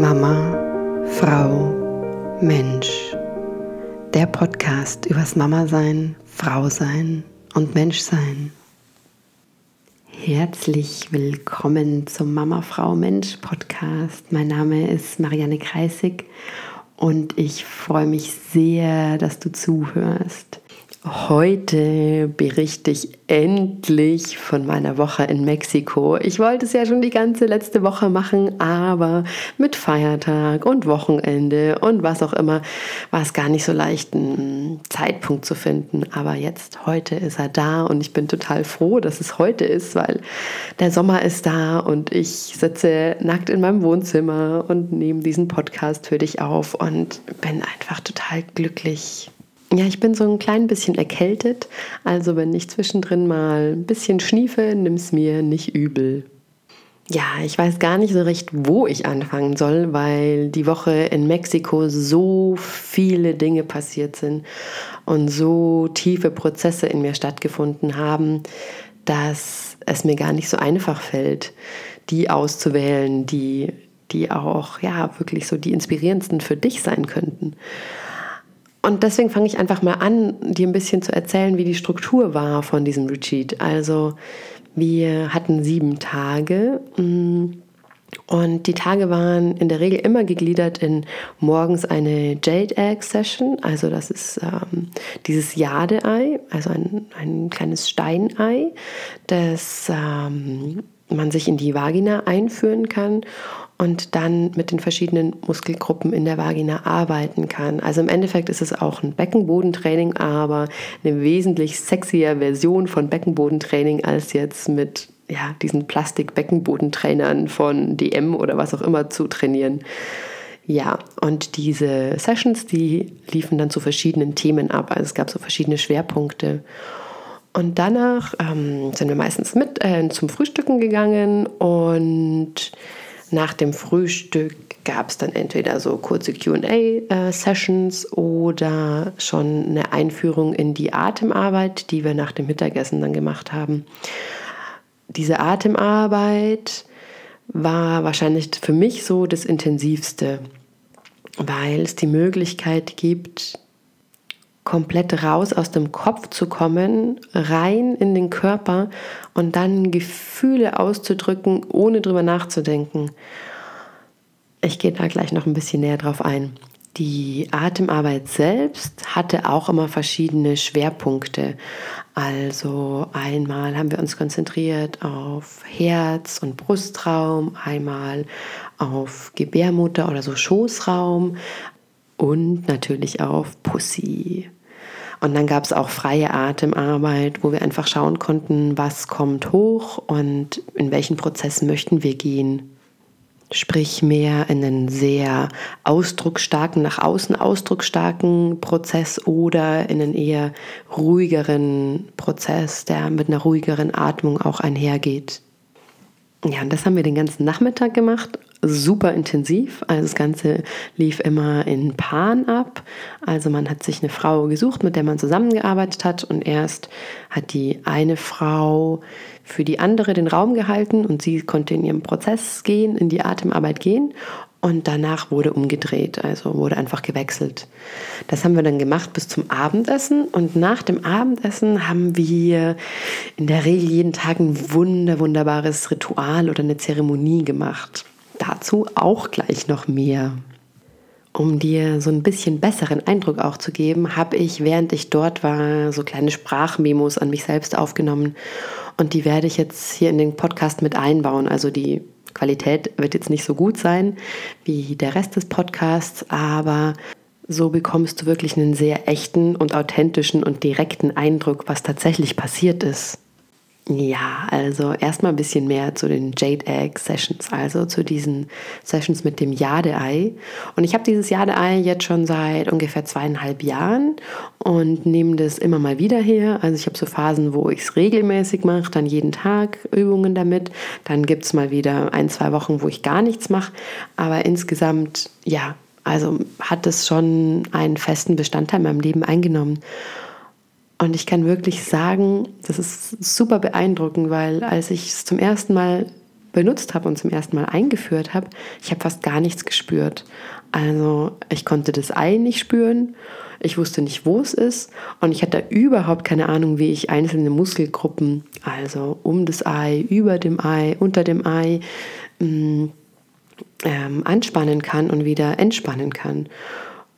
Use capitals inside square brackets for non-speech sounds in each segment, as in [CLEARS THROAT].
Mama, Frau, Mensch. Der Podcast übers Mama sein, Frau sein und Mensch sein. Herzlich willkommen zum Mama, Frau, Mensch Podcast. Mein Name ist Marianne Kreisig und ich freue mich sehr, dass du zuhörst. Heute berichte ich endlich von meiner Woche in Mexiko. Ich wollte es ja schon die ganze letzte Woche machen, aber mit Feiertag und Wochenende und was auch immer war es gar nicht so leicht, einen Zeitpunkt zu finden. Aber jetzt, heute ist er da und ich bin total froh, dass es heute ist, weil der Sommer ist da und ich sitze nackt in meinem Wohnzimmer und nehme diesen Podcast für dich auf und bin einfach total glücklich ja, ich bin so ein klein bisschen erkältet, also wenn ich zwischendrin mal ein bisschen schniefe, nimm es mir nicht übel. Ja, ich weiß gar nicht so recht, wo ich anfangen soll, weil die Woche in Mexiko so viele Dinge passiert sind und so tiefe Prozesse in mir stattgefunden haben, dass es mir gar nicht so einfach fällt, die auszuwählen, die, die auch ja wirklich so die inspirierendsten für dich sein könnten. Und deswegen fange ich einfach mal an, dir ein bisschen zu erzählen, wie die Struktur war von diesem Retreat. Also wir hatten sieben Tage mm, und die Tage waren in der Regel immer gegliedert in morgens eine Jade Egg Session, also das ist ähm, dieses Jade-Ei, also ein, ein kleines Steinei, das ähm, man sich in die Vagina einführen kann und dann mit den verschiedenen Muskelgruppen in der Vagina arbeiten kann. Also im Endeffekt ist es auch ein Beckenbodentraining, aber eine wesentlich sexier Version von Beckenbodentraining als jetzt mit ja, diesen Plastik-Beckenbodentrainern von DM oder was auch immer zu trainieren. Ja, und diese Sessions, die liefen dann zu verschiedenen Themen ab. Also es gab so verschiedene Schwerpunkte. Und danach ähm, sind wir meistens mit äh, zum Frühstücken gegangen und nach dem Frühstück gab es dann entweder so kurze QA-Sessions oder schon eine Einführung in die Atemarbeit, die wir nach dem Mittagessen dann gemacht haben. Diese Atemarbeit war wahrscheinlich für mich so das Intensivste, weil es die Möglichkeit gibt, komplett raus aus dem Kopf zu kommen, rein in den Körper und dann Gefühle auszudrücken, ohne drüber nachzudenken. Ich gehe da gleich noch ein bisschen näher drauf ein. Die Atemarbeit selbst hatte auch immer verschiedene Schwerpunkte. Also einmal haben wir uns konzentriert auf Herz- und Brustraum, einmal auf Gebärmutter oder so Schoßraum, und natürlich auf Pussy. Und dann gab es auch freie Atemarbeit, wo wir einfach schauen konnten, was kommt hoch und in welchen Prozess möchten wir gehen. Sprich mehr in einen sehr ausdrucksstarken, nach außen ausdrucksstarken Prozess oder in einen eher ruhigeren Prozess, der mit einer ruhigeren Atmung auch einhergeht. Ja, und das haben wir den ganzen Nachmittag gemacht super intensiv. Also das Ganze lief immer in Paaren ab. Also man hat sich eine Frau gesucht, mit der man zusammengearbeitet hat und erst hat die eine Frau für die andere den Raum gehalten und sie konnte in ihrem Prozess gehen, in die Atemarbeit gehen und danach wurde umgedreht, also wurde einfach gewechselt. Das haben wir dann gemacht bis zum Abendessen und nach dem Abendessen haben wir in der Regel jeden Tag ein wunder, wunderbares Ritual oder eine Zeremonie gemacht. Dazu auch gleich noch mehr. Um dir so ein bisschen besseren Eindruck auch zu geben, habe ich, während ich dort war, so kleine Sprachmemos an mich selbst aufgenommen. Und die werde ich jetzt hier in den Podcast mit einbauen. Also die Qualität wird jetzt nicht so gut sein wie der Rest des Podcasts, aber so bekommst du wirklich einen sehr echten und authentischen und direkten Eindruck, was tatsächlich passiert ist. Ja, also erstmal ein bisschen mehr zu den Jade Egg Sessions, also zu diesen Sessions mit dem Jade-Ei. Und ich habe dieses Jade-Ei jetzt schon seit ungefähr zweieinhalb Jahren und nehme das immer mal wieder her. Also ich habe so Phasen, wo ich es regelmäßig mache, dann jeden Tag Übungen damit. Dann gibt es mal wieder ein, zwei Wochen, wo ich gar nichts mache. Aber insgesamt, ja, also hat es schon einen festen Bestandteil in meinem Leben eingenommen. Und ich kann wirklich sagen, das ist super beeindruckend, weil als ich es zum ersten Mal benutzt habe und zum ersten Mal eingeführt habe, ich habe fast gar nichts gespürt. Also ich konnte das Ei nicht spüren, ich wusste nicht, wo es ist und ich hatte überhaupt keine Ahnung, wie ich einzelne Muskelgruppen, also um das Ei, über dem Ei, unter dem Ei, mh, ähm, anspannen kann und wieder entspannen kann.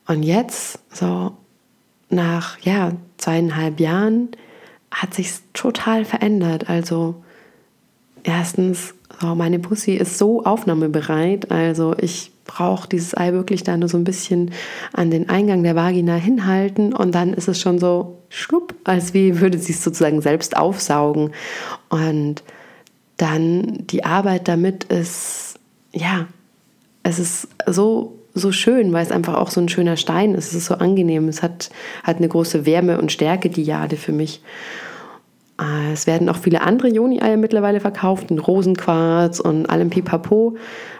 Und jetzt, so nach ja, zweieinhalb Jahren, hat sich total verändert. Also erstens, so meine Pussy ist so aufnahmebereit. Also ich brauche dieses Ei wirklich da nur so ein bisschen an den Eingang der Vagina hinhalten und dann ist es schon so schlupp, als wie würde sie es sozusagen selbst aufsaugen. Und dann die Arbeit damit ist, ja, es ist so, so schön, weil es einfach auch so ein schöner Stein ist. Es ist so angenehm. Es hat, hat eine große Wärme und Stärke, die Jade für mich. Äh, es werden auch viele andere Joni-Eier mittlerweile verkauft, in Rosenquarz und allem Pipapo.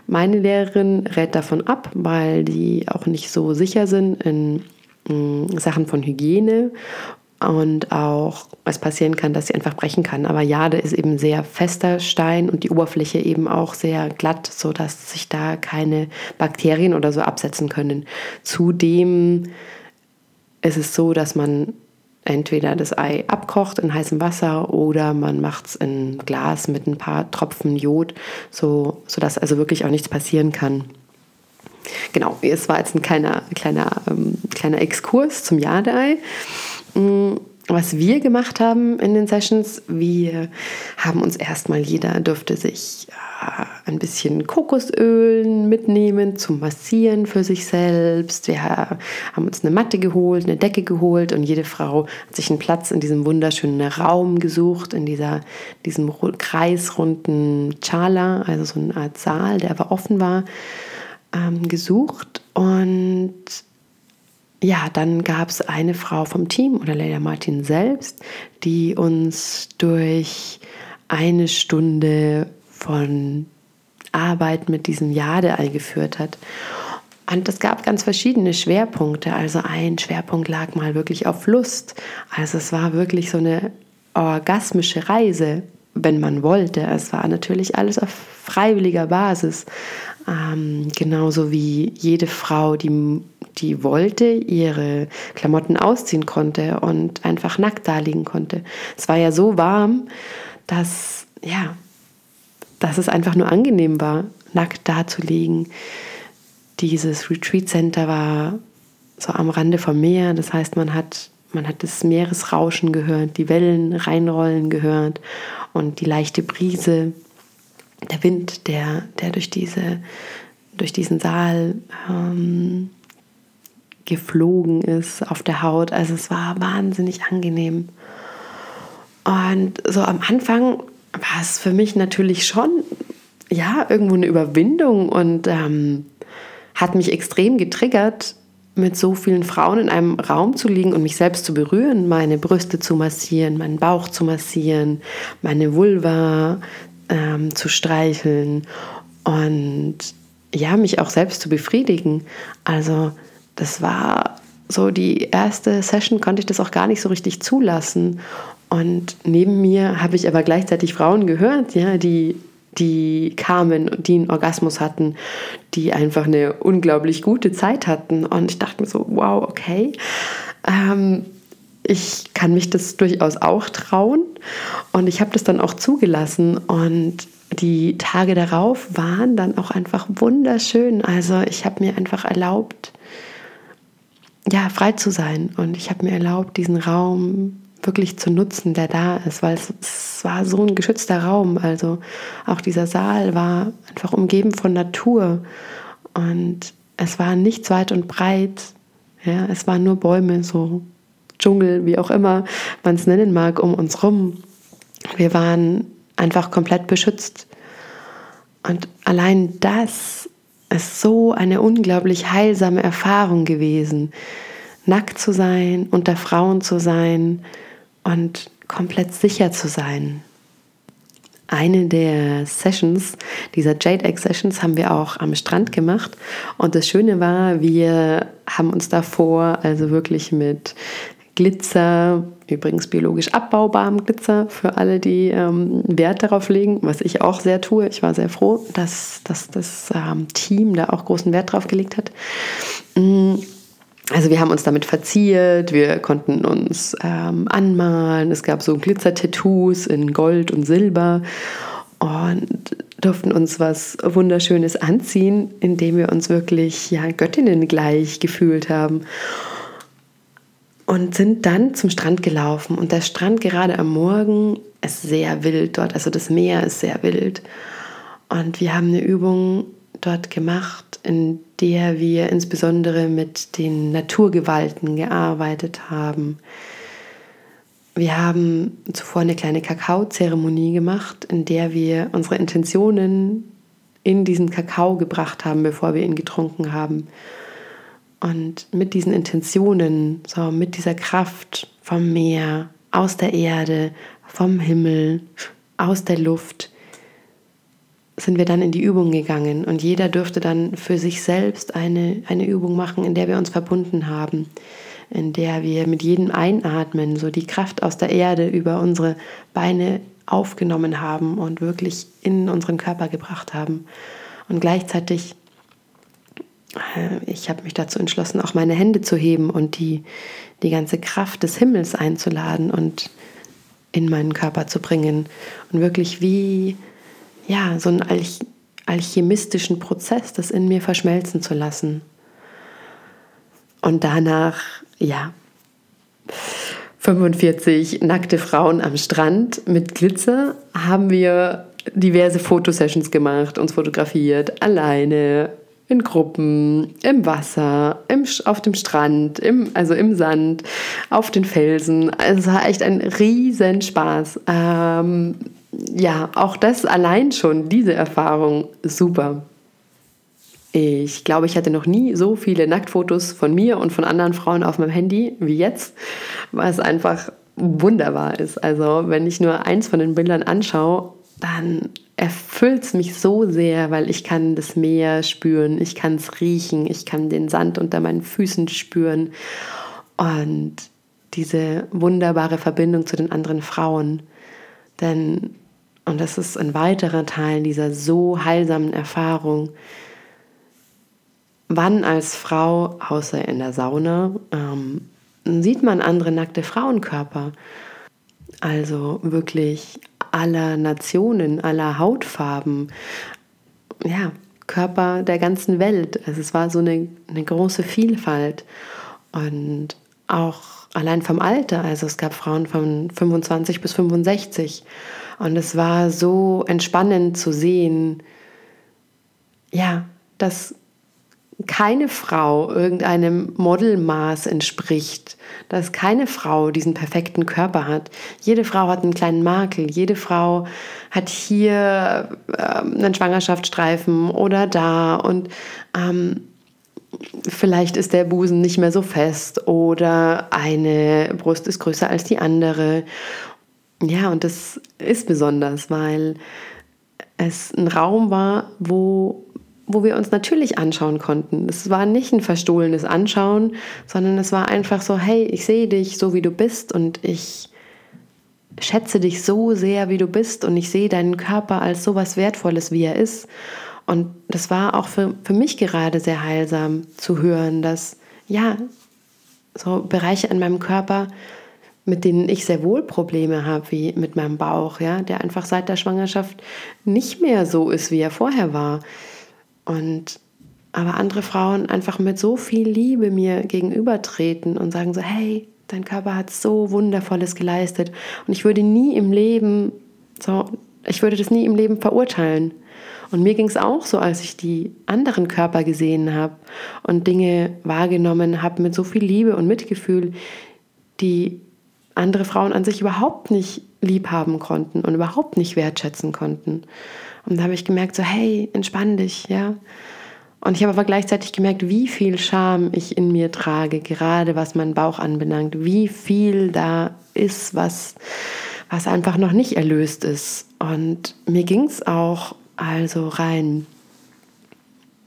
Meine Lehrerin rät davon ab, weil die auch nicht so sicher sind in, in Sachen von Hygiene und auch es passieren kann, dass sie einfach brechen kann. Aber Jade ist eben sehr fester Stein und die Oberfläche eben auch sehr glatt, sodass sich da keine Bakterien oder so absetzen können. Zudem ist es so, dass man entweder das Ei abkocht in heißem Wasser oder man macht es in Glas mit ein paar Tropfen Jod, so, sodass also wirklich auch nichts passieren kann. Genau, es war jetzt ein kleiner, kleiner, ähm, kleiner Exkurs zum Jadei. Was wir gemacht haben in den Sessions, wir haben uns erstmal, jeder dürfte sich äh, ein bisschen Kokosöl mitnehmen zum Massieren für sich selbst. Wir haben uns eine Matte geholt, eine Decke geholt und jede Frau hat sich einen Platz in diesem wunderschönen Raum gesucht, in dieser, diesem kreisrunden Chala, also so eine Art Saal, der aber offen war, ähm, gesucht und ja, dann gab es eine Frau vom Team oder Leila Martin selbst, die uns durch eine Stunde von Arbeit mit diesem Jade eingeführt hat. Und es gab ganz verschiedene Schwerpunkte. Also ein Schwerpunkt lag mal wirklich auf Lust. Also es war wirklich so eine orgasmische Reise, wenn man wollte. Es war natürlich alles auf freiwilliger Basis. Ähm, genauso wie jede Frau, die, die wollte, ihre Klamotten ausziehen konnte und einfach nackt da liegen konnte. Es war ja so warm, dass, ja, dass es einfach nur angenehm war, nackt da zu liegen. Dieses Retreat Center war so am Rande vom Meer, das heißt, man hat, man hat das Meeresrauschen gehört, die Wellen reinrollen gehört und die leichte Brise der Wind, der, der durch, diese, durch diesen Saal ähm, geflogen ist auf der Haut. Also es war wahnsinnig angenehm. Und so am Anfang war es für mich natürlich schon, ja, irgendwo eine Überwindung und ähm, hat mich extrem getriggert, mit so vielen Frauen in einem Raum zu liegen und mich selbst zu berühren, meine Brüste zu massieren, meinen Bauch zu massieren, meine Vulva ähm, zu streicheln und ja, mich auch selbst zu befriedigen. Also das war so die erste Session, konnte ich das auch gar nicht so richtig zulassen. Und neben mir habe ich aber gleichzeitig Frauen gehört, ja, die, die kamen, die einen Orgasmus hatten, die einfach eine unglaublich gute Zeit hatten. Und ich dachte mir so, wow, okay. Ähm, ich kann mich das durchaus auch trauen und ich habe das dann auch zugelassen und die Tage darauf waren dann auch einfach wunderschön. Also ich habe mir einfach erlaubt, ja, frei zu sein und ich habe mir erlaubt, diesen Raum wirklich zu nutzen, der da ist, weil es, es, war so ein geschützter Raum. Also auch dieser Saal war einfach umgeben von Natur und es war nichts weit und breit. Ja, es waren nur Bäume, so Dschungel, wie auch immer man es nennen mag, um uns rum. Wir waren einfach komplett beschützt. Und allein das ist so eine unglaublich heilsame Erfahrung gewesen, nackt zu sein, unter Frauen zu sein und komplett sicher zu sein. Eine der Sessions, dieser Jade Egg Sessions, haben wir auch am Strand gemacht. Und das Schöne war, wir haben uns davor also wirklich mit Glitzer Übrigens biologisch abbaubarem Glitzer für alle, die ähm, Wert darauf legen, was ich auch sehr tue. Ich war sehr froh, dass, dass das ähm, Team da auch großen Wert drauf gelegt hat. Mm, also wir haben uns damit verziert, wir konnten uns ähm, anmalen, es gab so Glitzer-Tattoos in Gold und Silber und durften uns was Wunderschönes anziehen, indem wir uns wirklich ja, Göttinnen gleich gefühlt haben und sind dann zum Strand gelaufen. Und der Strand gerade am Morgen ist sehr wild dort, also das Meer ist sehr wild. Und wir haben eine Übung dort gemacht, in der wir insbesondere mit den Naturgewalten gearbeitet haben. Wir haben zuvor eine kleine Kakaozeremonie gemacht, in der wir unsere Intentionen in diesen Kakao gebracht haben, bevor wir ihn getrunken haben. Und mit diesen Intentionen, so mit dieser Kraft vom Meer, aus der Erde, vom Himmel, aus der Luft, sind wir dann in die Übung gegangen. Und jeder dürfte dann für sich selbst eine, eine Übung machen, in der wir uns verbunden haben, in der wir mit jedem Einatmen so die Kraft aus der Erde über unsere Beine aufgenommen haben und wirklich in unseren Körper gebracht haben. Und gleichzeitig ich habe mich dazu entschlossen, auch meine Hände zu heben und die, die ganze Kraft des Himmels einzuladen und in meinen Körper zu bringen. Und wirklich wie ja, so einen Alch alchemistischen Prozess, das in mir verschmelzen zu lassen. Und danach, ja, 45 nackte Frauen am Strand mit Glitzer haben wir diverse Fotosessions gemacht, uns fotografiert, alleine, in Gruppen, im Wasser, im, auf dem Strand, im, also im Sand, auf den Felsen. Also es war echt ein Riesenspaß. Ähm, ja, auch das allein schon, diese Erfahrung, super. Ich glaube, ich hatte noch nie so viele Nacktfotos von mir und von anderen Frauen auf meinem Handy wie jetzt, es einfach wunderbar ist. Also wenn ich nur eins von den Bildern anschaue, dann erfüllt es mich so sehr, weil ich kann das Meer spüren, ich kann es riechen, ich kann den Sand unter meinen Füßen spüren und diese wunderbare Verbindung zu den anderen Frauen. Denn, und das ist ein weiterer Teil dieser so heilsamen Erfahrung, wann als Frau, außer in der Sauna, ähm, sieht man andere nackte Frauenkörper. Also wirklich aller Nationen, aller Hautfarben, ja, Körper der ganzen Welt. Also es war so eine, eine große Vielfalt und auch allein vom Alter. Also es gab Frauen von 25 bis 65 und es war so entspannend zu sehen, ja, dass keine Frau irgendeinem Modelmaß entspricht, dass keine Frau diesen perfekten Körper hat. Jede Frau hat einen kleinen Makel, jede Frau hat hier äh, einen Schwangerschaftsstreifen oder da und ähm, vielleicht ist der Busen nicht mehr so fest oder eine Brust ist größer als die andere. Ja, und das ist besonders, weil es ein Raum war, wo wo wir uns natürlich anschauen konnten. Es war nicht ein verstohlenes Anschauen, sondern es war einfach so, hey, ich sehe dich so, wie du bist und ich schätze dich so sehr, wie du bist und ich sehe deinen Körper als so was Wertvolles, wie er ist. Und das war auch für, für mich gerade sehr heilsam zu hören, dass ja, so Bereiche an meinem Körper, mit denen ich sehr wohl Probleme habe, wie mit meinem Bauch, ja, der einfach seit der Schwangerschaft nicht mehr so ist, wie er vorher war. Und aber andere Frauen einfach mit so viel Liebe mir gegenübertreten und sagen so, hey, dein Körper hat so Wundervolles geleistet und ich würde nie im Leben so, ich würde das nie im Leben verurteilen. Und mir ging es auch so, als ich die anderen Körper gesehen habe und Dinge wahrgenommen habe mit so viel Liebe und Mitgefühl, die andere Frauen an sich überhaupt nicht lieb haben konnten und überhaupt nicht wertschätzen konnten. Und da habe ich gemerkt, so, hey, entspann dich, ja. Und ich habe aber gleichzeitig gemerkt, wie viel Scham ich in mir trage, gerade was meinen Bauch anbelangt, wie viel da ist, was, was einfach noch nicht erlöst ist. Und mir ging es auch also rein,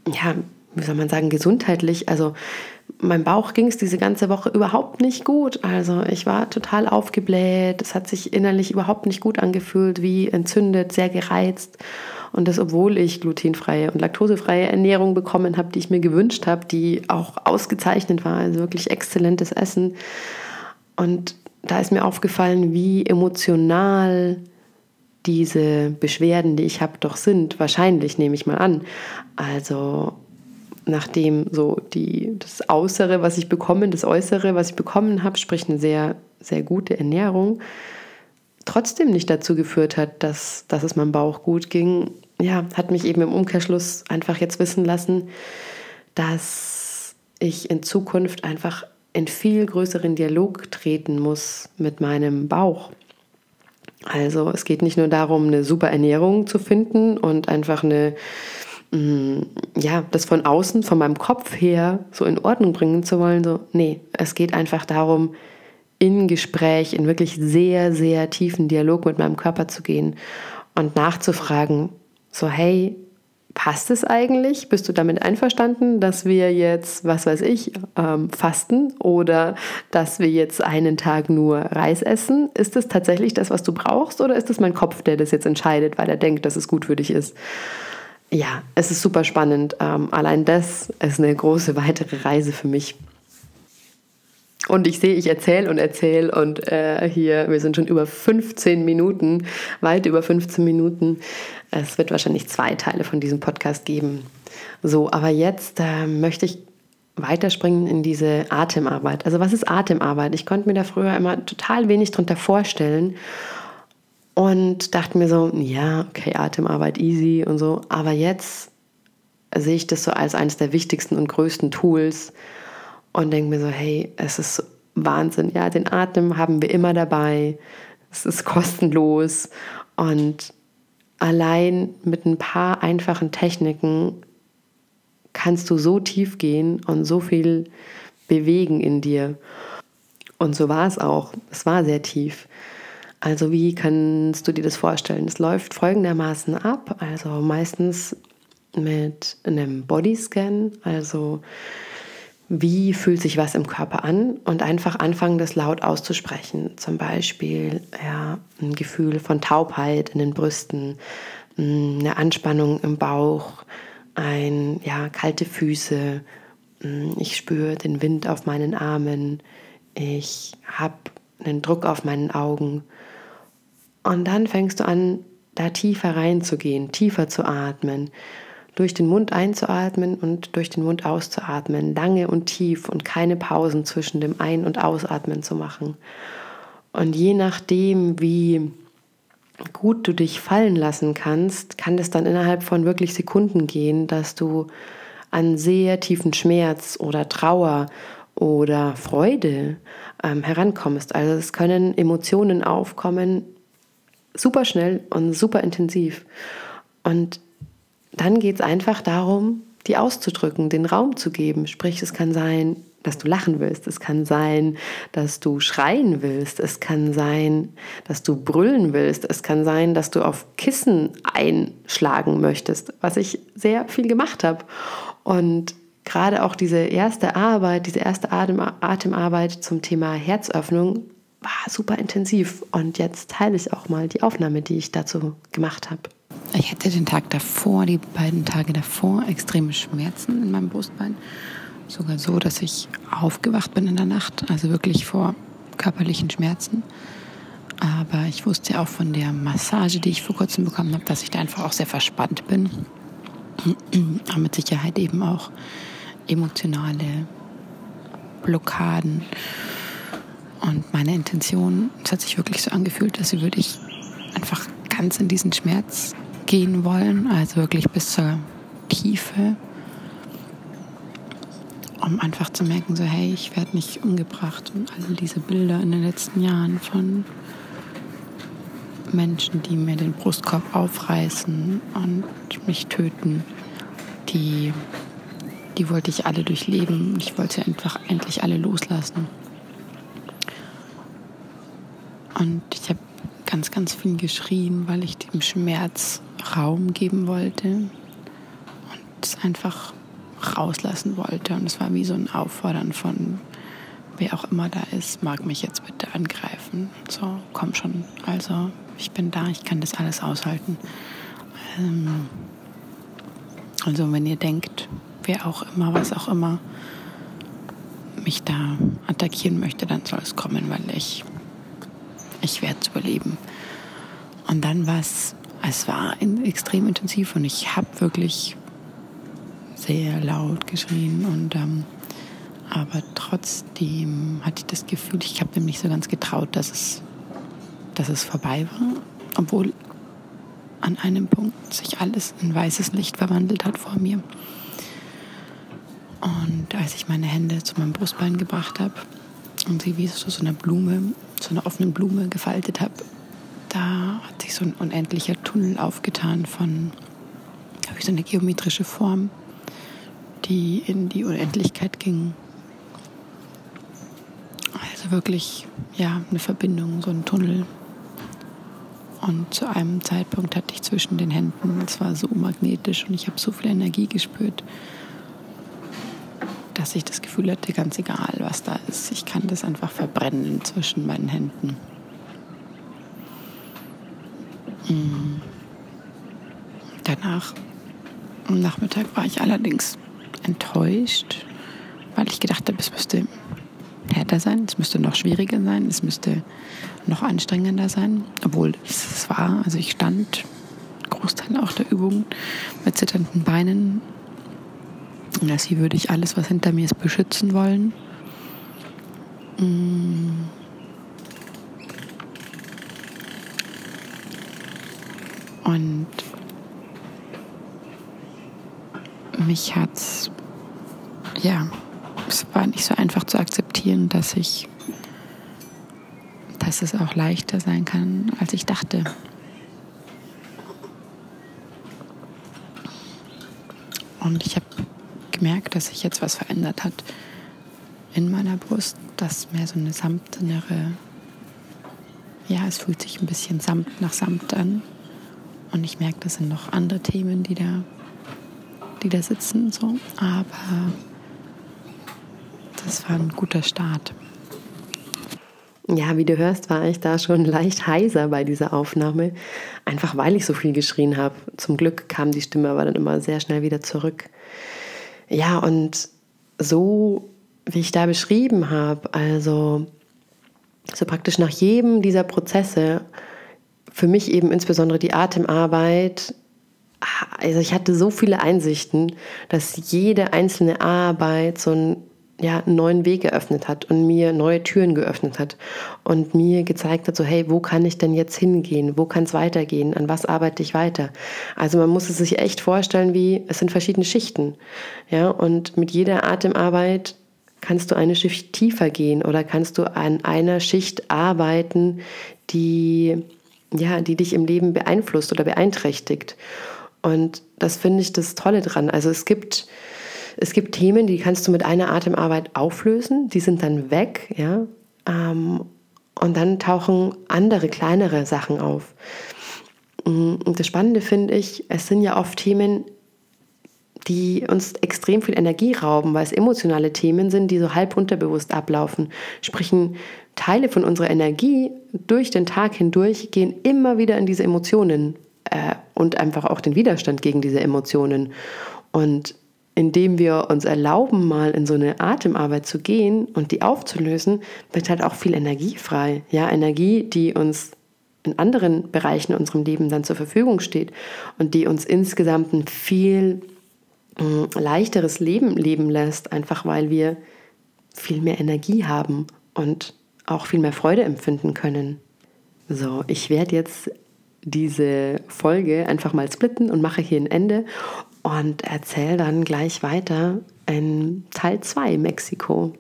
ja, wie soll man sagen, gesundheitlich. Also meinem Bauch ging es diese ganze Woche überhaupt nicht gut. Also ich war total aufgebläht. Es hat sich innerlich überhaupt nicht gut angefühlt, wie entzündet, sehr gereizt. Und das, obwohl ich glutenfreie und laktosefreie Ernährung bekommen habe, die ich mir gewünscht habe, die auch ausgezeichnet war, also wirklich exzellentes Essen. Und da ist mir aufgefallen, wie emotional diese Beschwerden, die ich habe, doch sind. Wahrscheinlich nehme ich mal an. Also nachdem so die, das Äußere, was ich bekommen, das Äußere, was ich bekommen habe, sprich eine sehr, sehr gute Ernährung, trotzdem nicht dazu geführt hat, dass, dass es meinem Bauch gut ging, ja, hat mich eben im Umkehrschluss einfach jetzt wissen lassen, dass ich in Zukunft einfach in viel größeren Dialog treten muss mit meinem Bauch. Also es geht nicht nur darum, eine super Ernährung zu finden und einfach eine, ja, das von außen, von meinem Kopf her so in Ordnung bringen zu wollen. So, nee, es geht einfach darum, in Gespräch, in wirklich sehr, sehr tiefen Dialog mit meinem Körper zu gehen und nachzufragen, so, hey, passt es eigentlich? Bist du damit einverstanden, dass wir jetzt, was weiß ich, ähm, fasten oder dass wir jetzt einen Tag nur Reis essen? Ist das tatsächlich das, was du brauchst oder ist es mein Kopf, der das jetzt entscheidet, weil er denkt, dass es gut für dich ist? Ja, es ist super spannend. Ähm, allein das ist eine große weitere Reise für mich. Und ich sehe, ich erzähle und erzähle und äh, hier, wir sind schon über 15 Minuten, weit über 15 Minuten. Es wird wahrscheinlich zwei Teile von diesem Podcast geben. So, aber jetzt äh, möchte ich weiterspringen in diese Atemarbeit. Also was ist Atemarbeit? Ich konnte mir da früher immer total wenig drunter vorstellen und dachte mir so, ja, okay, Atemarbeit easy und so. Aber jetzt sehe ich das so als eines der wichtigsten und größten Tools, und denke mir so, hey, es ist Wahnsinn. Ja, den Atem haben wir immer dabei. Es ist kostenlos und allein mit ein paar einfachen Techniken kannst du so tief gehen und so viel bewegen in dir. Und so war es auch. Es war sehr tief. Also wie kannst du dir das vorstellen? Es läuft folgendermaßen ab. Also meistens mit einem Bodyscan. Also wie fühlt sich was im Körper an und einfach anfangen, das laut auszusprechen. Zum Beispiel ja, ein Gefühl von Taubheit in den Brüsten, eine Anspannung im Bauch, ein, ja, kalte Füße, ich spüre den Wind auf meinen Armen, ich habe einen Druck auf meinen Augen. Und dann fängst du an, da tiefer reinzugehen, tiefer zu atmen durch den Mund einzuatmen und durch den Mund auszuatmen, lange und tief und keine Pausen zwischen dem Ein- und Ausatmen zu machen. Und je nachdem, wie gut du dich fallen lassen kannst, kann es dann innerhalb von wirklich Sekunden gehen, dass du an sehr tiefen Schmerz oder Trauer oder Freude ähm, herankommst. Also es können Emotionen aufkommen, super schnell und super intensiv. Und dann geht es einfach darum, die auszudrücken, den Raum zu geben. Sprich, es kann sein, dass du lachen willst, es kann sein, dass du schreien willst, es kann sein, dass du brüllen willst, es kann sein, dass du auf Kissen einschlagen möchtest, was ich sehr viel gemacht habe. Und gerade auch diese erste Arbeit, diese erste Atem Atemarbeit zum Thema Herzöffnung war super intensiv. Und jetzt teile ich auch mal die Aufnahme, die ich dazu gemacht habe. Ich hatte den Tag davor, die beiden Tage davor, extreme Schmerzen in meinem Brustbein. Sogar so, dass ich aufgewacht bin in der Nacht, also wirklich vor körperlichen Schmerzen. Aber ich wusste ja auch von der Massage, die ich vor kurzem bekommen habe, dass ich da einfach auch sehr verspannt bin. [CLEARS THROAT] Aber mit Sicherheit eben auch emotionale Blockaden. Und meine Intention, es hat sich wirklich so angefühlt, als würde ich einfach ganz in diesen Schmerz gehen wollen, also wirklich bis zur Tiefe, um einfach zu merken, so hey, ich werde nicht umgebracht und all diese Bilder in den letzten Jahren von Menschen, die mir den Brustkorb aufreißen und mich töten, die, die wollte ich alle durchleben. Ich wollte einfach endlich alle loslassen. Und ich habe ganz, ganz viel geschrien, weil ich dem Schmerz Raum geben wollte und es einfach rauslassen wollte. Und es war wie so ein Auffordern von, wer auch immer da ist, mag mich jetzt bitte angreifen. So, komm schon. Also, ich bin da, ich kann das alles aushalten. Ähm, also, wenn ihr denkt, wer auch immer, was auch immer mich da attackieren möchte, dann soll es kommen, weil ich, ich werde es überleben. Und dann war es, es war extrem intensiv und ich habe wirklich sehr laut geschrien und ähm, aber trotzdem hatte ich das Gefühl, ich habe dem nicht so ganz getraut, dass es, dass es vorbei war, obwohl an einem Punkt sich alles in weißes Licht verwandelt hat vor mir. Und als ich meine Hände zu meinem Brustbein gebracht habe und sie wie so eine Blume, so eine offene Blume gefaltet habe, da hat sich so ein unendlicher Tunnel aufgetan von, habe ich so eine geometrische Form, die in die Unendlichkeit ging. Also wirklich, ja, eine Verbindung, so ein Tunnel. Und zu einem Zeitpunkt hatte ich zwischen den Händen, es war so magnetisch und ich habe so viel Energie gespürt, dass ich das Gefühl hatte, ganz egal, was da ist, ich kann das einfach verbrennen zwischen meinen Händen. Mm. Danach, am Nachmittag, war ich allerdings enttäuscht, weil ich gedacht habe, es müsste härter sein, es müsste noch schwieriger sein, es müsste noch anstrengender sein, obwohl es war, also ich stand Großteil auch der Übung mit zitternden Beinen und als sie würde ich alles, was hinter mir ist, beschützen wollen. Mm. Und mich hat es, ja, es war nicht so einfach zu akzeptieren, dass ich, dass es auch leichter sein kann, als ich dachte. Und ich habe gemerkt, dass sich jetzt was verändert hat in meiner Brust, dass mehr so eine samtnere, ja, es fühlt sich ein bisschen samt nach Samt an. Und ich merke, das sind noch andere Themen, die da, die da sitzen, so. Aber das war ein guter Start. Ja, wie du hörst, war ich da schon leicht heiser bei dieser Aufnahme, einfach weil ich so viel geschrien habe. Zum Glück kam die Stimme aber dann immer sehr schnell wieder zurück. Ja, und so wie ich da beschrieben habe, also so praktisch nach jedem dieser Prozesse, für mich eben insbesondere die Atemarbeit, also ich hatte so viele Einsichten, dass jede einzelne Arbeit so ein ja, einen neuen Weg geöffnet hat und mir neue Türen geöffnet hat und mir gezeigt hat, so hey, wo kann ich denn jetzt hingehen? Wo kann es weitergehen? An was arbeite ich weiter? Also man muss es sich echt vorstellen, wie es sind verschiedene Schichten. Ja, und mit jeder Atemarbeit kannst du eine Schicht tiefer gehen oder kannst du an einer Schicht arbeiten, die ja, die dich im Leben beeinflusst oder beeinträchtigt. Und das finde ich das Tolle dran. Also es gibt es gibt Themen, die kannst du mit einer Atemarbeit auflösen, die sind dann weg, ja. Ähm, und dann tauchen andere, kleinere Sachen auf. Mm, und das Spannende finde ich, es sind ja oft Themen, die uns extrem viel Energie rauben, weil es emotionale Themen sind, die so halb unterbewusst ablaufen. Sprich, Teile von unserer Energie durch den Tag hindurch gehen immer wieder in diese Emotionen äh, und einfach auch den Widerstand gegen diese Emotionen. Und indem wir uns erlauben, mal in so eine Atemarbeit zu gehen und die aufzulösen, wird halt auch viel Energie frei. Ja, Energie, die uns in anderen Bereichen in unserem Leben dann zur Verfügung steht und die uns insgesamt ein viel äh, leichteres Leben leben lässt, einfach weil wir viel mehr Energie haben und auch viel mehr Freude empfinden können. So, ich werde jetzt diese Folge einfach mal splitten und mache hier ein Ende und erzähle dann gleich weiter in Teil 2 Mexiko.